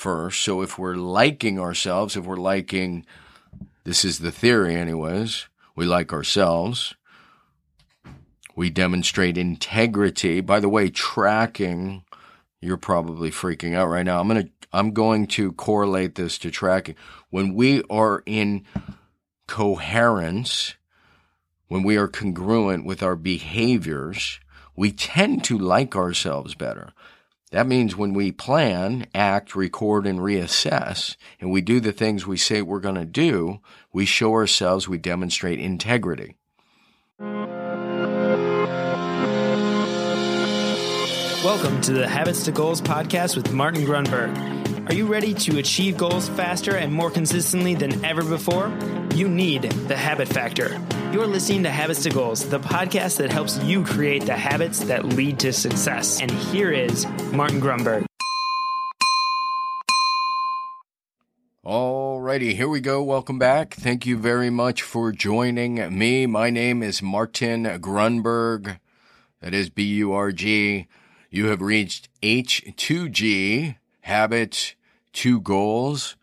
first. So if we're liking ourselves, if we're liking, this is the theory, anyways, we like ourselves. We demonstrate integrity. By the way, tracking, you're probably freaking out right now. I'm going to, I'm going to correlate this to tracking. When we are in coherence, when we are congruent with our behaviors, we tend to like ourselves better. That means when we plan, act, record, and reassess, and we do the things we say we're going to do, we show ourselves, we demonstrate integrity. Welcome to the Habits to Goals podcast with Martin Grunberg. Are you ready to achieve goals faster and more consistently than ever before? You need the habit factor. You're listening to Habits to Goals, the podcast that helps you create the habits that lead to success. And here is Martin Grunberg. Alrighty, here we go. Welcome back. Thank you very much for joining me. My name is Martin Grunberg. That is B U R G. You have reached H2G, Habits two goals.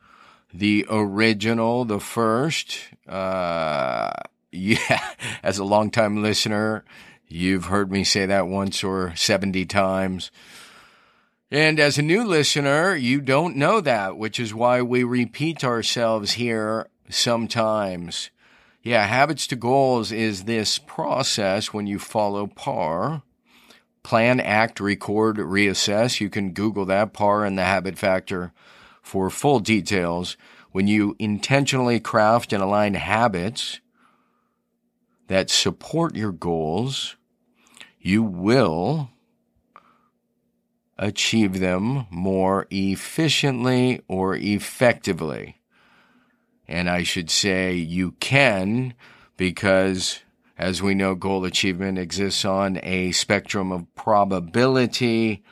The original, the first, uh, yeah, as a longtime listener, you've heard me say that once or 70 times. And as a new listener, you don't know that, which is why we repeat ourselves here sometimes. Yeah, habits to goals is this process when you follow PAR. Plan, act, record, reassess. You can Google that PAR and the habit factor for full details, when you intentionally craft and align habits that support your goals, you will achieve them more efficiently or effectively. And I should say you can because as we know, goal achievement exists on a spectrum of probability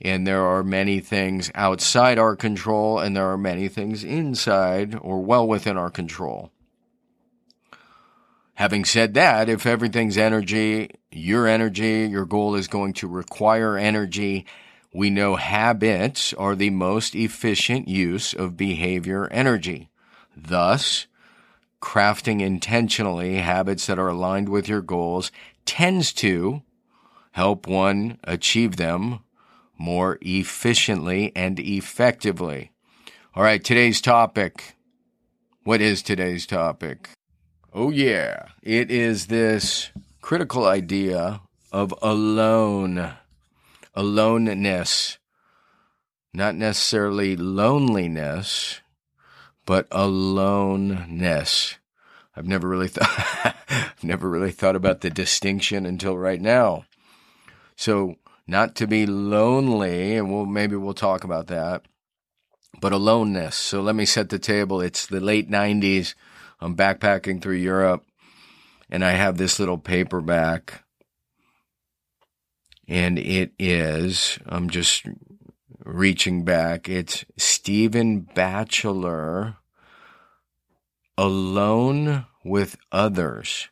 and there are many things outside our control, and there are many things inside or well within our control. Having said that, if everything's energy, your energy, your goal is going to require energy, we know habits are the most efficient use of behavior energy. Thus, crafting intentionally habits that are aligned with your goals tends to help one achieve them more efficiently and effectively. All right, today's topic. What is today's topic? Oh, yeah, it is this critical idea of alone, aloneness, not necessarily loneliness, but aloneness. I've never really thought, I've never really thought about the distinction until right now. So not to be lonely, and we'll maybe we'll talk about that, but aloneness. So let me set the table. It's the late '90s. I'm backpacking through Europe, and I have this little paperback, and it is. I'm just reaching back. It's Stephen Batchelor, Alone with Others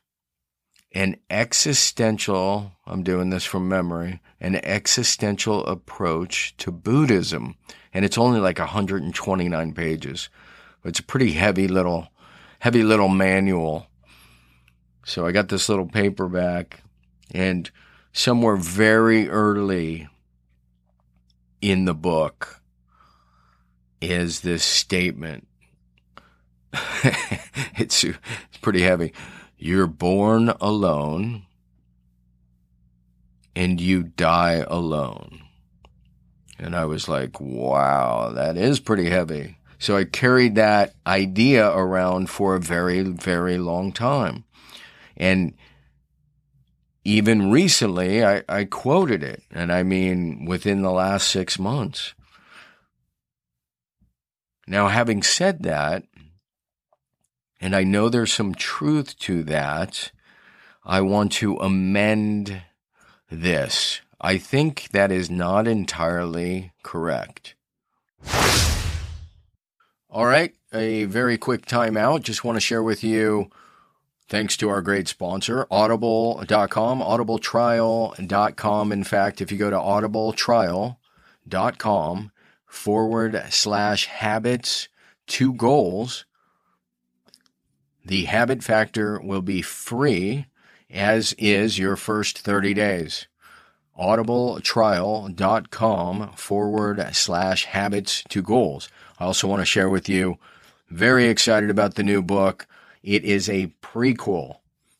an existential, I'm doing this from memory, an existential approach to Buddhism. And it's only like 129 pages. It's a pretty heavy little, heavy little manual. So I got this little paperback and somewhere very early in the book is this statement. it's, it's pretty heavy. You're born alone and you die alone. And I was like, wow, that is pretty heavy. So I carried that idea around for a very, very long time. And even recently, I, I quoted it. And I mean, within the last six months. Now, having said that, and I know there's some truth to that. I want to amend this. I think that is not entirely correct. All right, a very quick timeout. Just want to share with you, thanks to our great sponsor, audible.com, audibletrial.com. In fact, if you go to audibletrial.com forward slash habits to goals. The habit factor will be free, as is your first 30 days. audibletrial.com forward slash habits to goals. I also want to share with you, very excited about the new book. It is a prequel.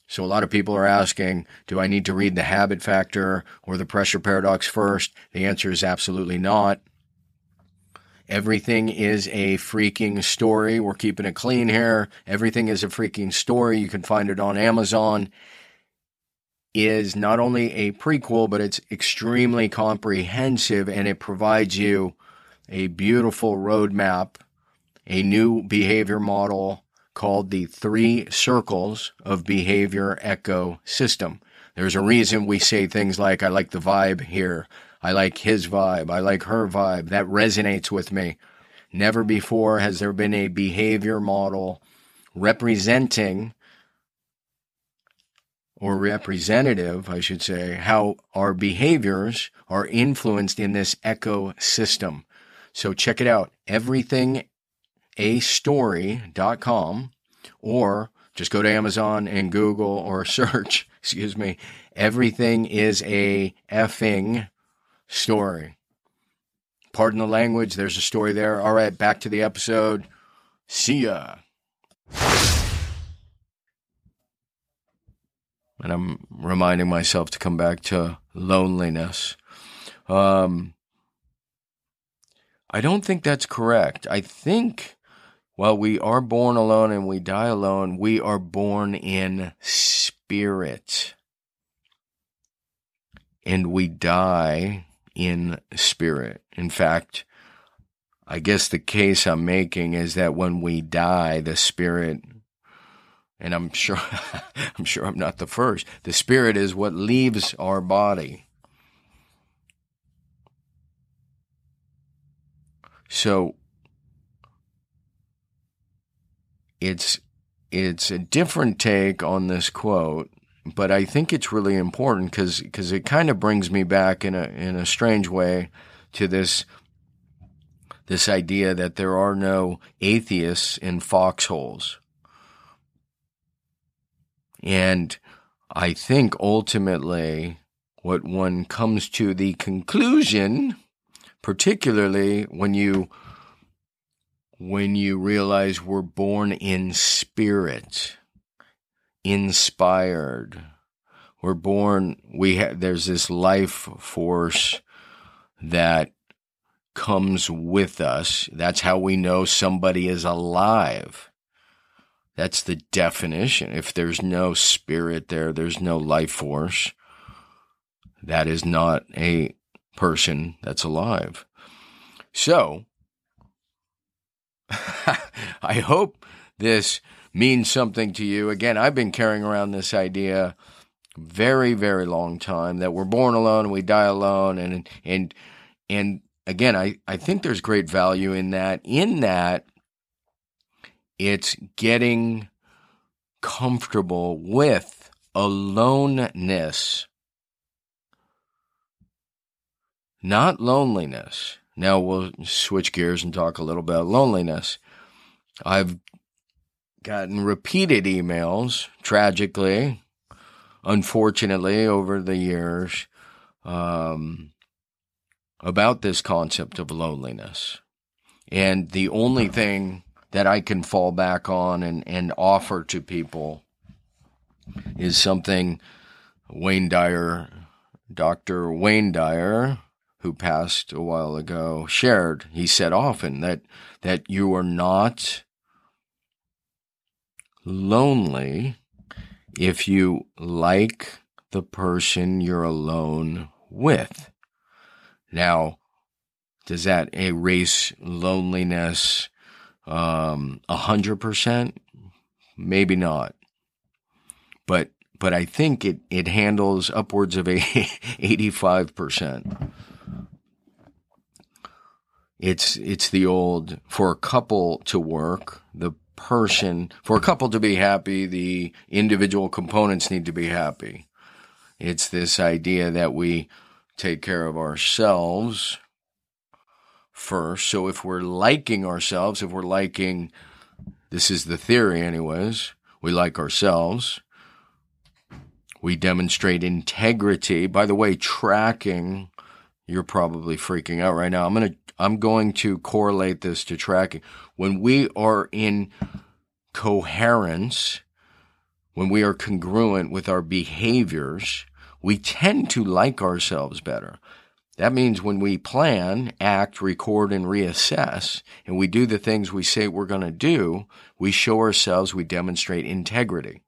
So a lot of people are asking, do I need to read the habit factor or the pressure paradox first? The answer is absolutely not. Everything is a freaking story. We're keeping it clean here. Everything is a freaking story. You can find it on Amazon. Is not only a prequel, but it's extremely comprehensive and it provides you a beautiful roadmap, a new behavior model called the three circles of behavior ecosystem. There's a reason we say things like, I like the vibe here. I like his vibe. I like her vibe. That resonates with me. Never before has there been a behavior model representing or representative, I should say, how our behaviors are influenced in this ecosystem. So check it out. Everythingastory.com or just go to Amazon and Google or search, excuse me, everything is a effing story. Pardon the language, there's a story there. All right, back to the episode. See ya. And I'm reminding myself to come back to loneliness. Um, I don't think that's correct. I think, well, we are born alone and we die alone. We are born in spirit. And we die in spirit. In fact, I guess the case I'm making is that when we die, the spirit, and I'm sure, I'm sure I'm not the first, the spirit is what leaves our body. So it's it's a different take on this quote but I think it's really important because because it kind of brings me back in a in a strange way to this this idea that there are no atheists in foxholes. And I think ultimately what one comes to the conclusion, particularly when you when you realize we're born in spirit inspired. We're born, we ha- there's this life force that comes with us. That's how we know somebody is alive. That's the definition. If there's no spirit there, there's no life force. That is not a person that's alive. So, I hope this means something to you. Again, I've been carrying around this idea very, very long time that we're born alone and we die alone. And, and, and again, I, I think there's great value in that. In that, it's getting comfortable with aloneness, not loneliness. Now we'll switch gears and talk a little about loneliness. I've gotten repeated emails, tragically, unfortunately, over the years, um, about this concept of loneliness. And the only thing that I can fall back on and, and offer to people is something Wayne Dyer, Dr. Wayne Dyer, who passed a while ago, shared. He said often that, that you are not lonely if you like the person you're alone with. Now, does that erase loneliness um, a hundred percent? Maybe not. But but I think it, it handles upwards of a 85%. It's it's the old for a couple to work, the person, for a couple to be happy, the individual components need to be happy. It's this idea that we take care of ourselves first. So if we're liking ourselves, if we're liking, this is the theory, anyways, we like ourselves. We demonstrate integrity. By the way, tracking, you're probably freaking out right now. I'm going to, I'm going to correlate this to tracking. When we are in coherence, when we are congruent with our behaviors, we tend to like ourselves better. That means when we plan, act, record, and reassess, and we do the things we say we're going to do, we show ourselves, we demonstrate integrity.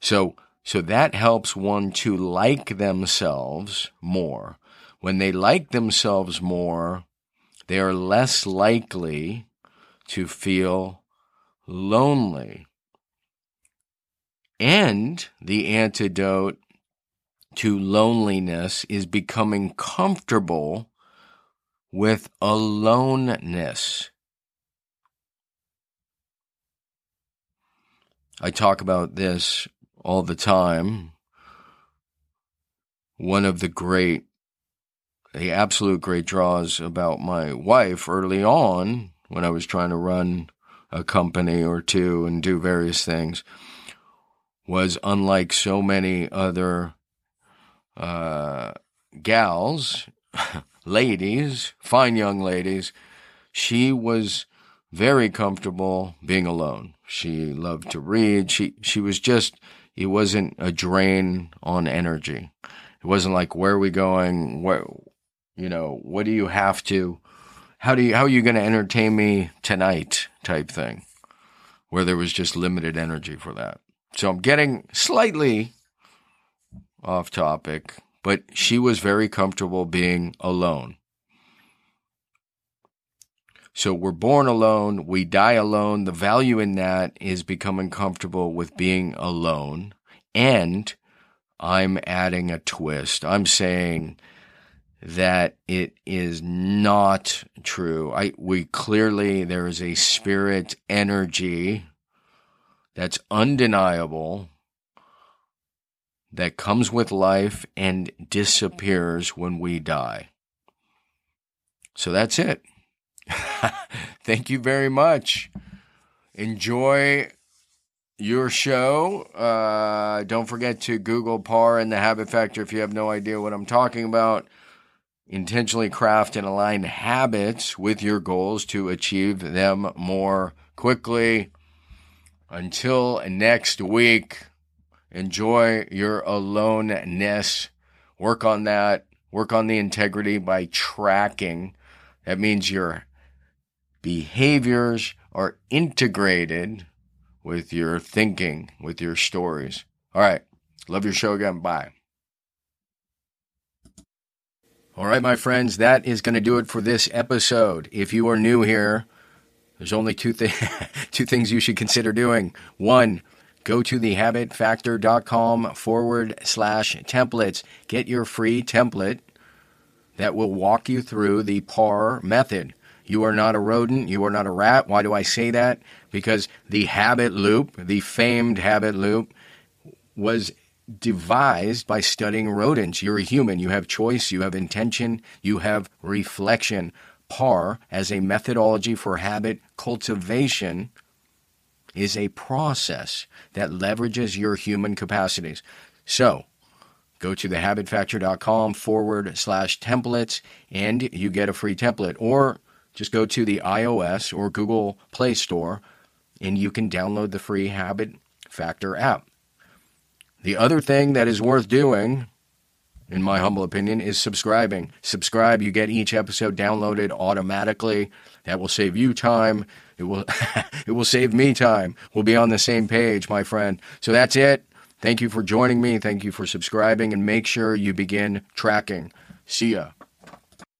So, so that helps one to like themselves more. When they like themselves more, they are less likely to feel lonely. And the antidote to loneliness is becoming comfortable with aloneness. I talk about this all the time. One of the great, the absolute great draws about my wife early on when I was trying to run a company or two and do various things was unlike so many other uh, gals, ladies, fine young ladies, she was very comfortable being alone. She loved to read. She she was just it wasn't a drain on energy. It wasn't like where are we going? What you know, what do you have to how do you how are you going to entertain me tonight type thing. Where there was just limited energy for that. So I'm getting slightly off topic, but she was very comfortable being alone. So we're born alone, we die alone. The value in that is becoming comfortable with being alone. And I'm adding a twist. I'm saying that it is not true. I we clearly there is a spirit energy that's undeniable that comes with life and disappears when we die. So that's it. Thank you very much. Enjoy your show. Uh, don't forget to Google PAR and the Habit Factor if you have no idea what I'm talking about. Intentionally craft and align habits with your goals to achieve them more quickly. Until next week. Enjoy your aloneness. Work on that. Work on the integrity by tracking. That means your behaviors are integrated with your thinking, with your stories. All right. Love your show again. Bye. All right, my friends, that is going to do it for this episode. If you are new here, there's only two, th- two things you should consider doing. One, Go to thehabitfactor.com forward slash templates. Get your free template that will walk you through the PAR method. You are not a rodent. You are not a rat. Why do I say that? Because the habit loop, the famed habit loop, was devised by studying rodents. You're a human. You have choice. You have intention. You have reflection. PAR, as a methodology for habit cultivation, is a process that leverages your human capacities. So, go to thehabitfactor.com forward slash templates and you get a free template. Or just go to the iOS or Google Play Store and you can download the free Habit Factor app. The other thing that is worth doing, in my humble opinion, is subscribing. Subscribe, you get each episode downloaded automatically. That will save you time. It will it will save me time. We'll be on the same page, my friend. So that's it. Thank you for joining me. Thank you for subscribing and make sure you begin tracking. See ya.